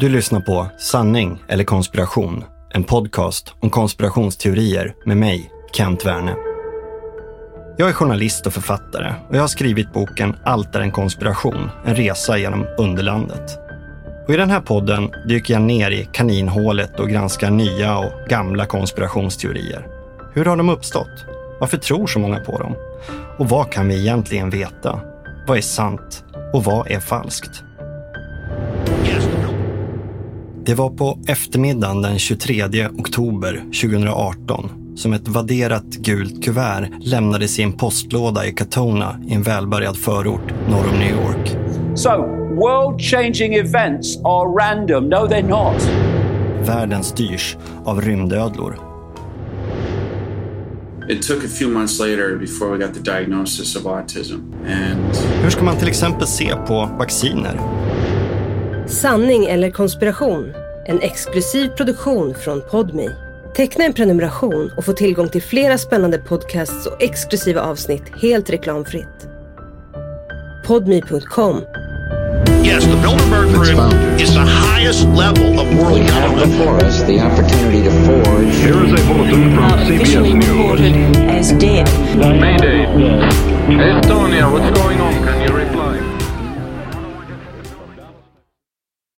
Du lyssnar på Sanning eller konspiration, en podcast om konspirationsteorier med mig, Kent Werne. Jag är journalist och författare och jag har skrivit boken Allt är en konspiration, en resa genom underlandet. Och I den här podden dyker jag ner i kaninhålet och granskar nya och gamla konspirationsteorier. Hur har de uppstått? Varför tror så många på dem? Och vad kan vi egentligen veta? Vad är sant och vad är falskt? Det var på eftermiddagen den 23 oktober 2018 som ett vadderat gult kuvert lämnades i en postlåda i Katona i en välbärgad förort norr om New York. So, world changing events are random. No, they're not. Världen styrs av rymdödlor. It took a few months later before we got the diagnosis of autism. And Hur ska man till exempel se på vacciner? Sanning eller konspiration? En exklusiv produktion från Podme. Teckna en prenumeration och få tillgång till flera spännande podcasts och exklusiva avsnitt helt reklamfritt. Podme.com. Yes, the Bilderberg Group is the highest level of world We have government. before us the opportunity to forge Here is a bulletin from CBS News. reported as dead. Mayday. Estonia, what's going on? Can you reply?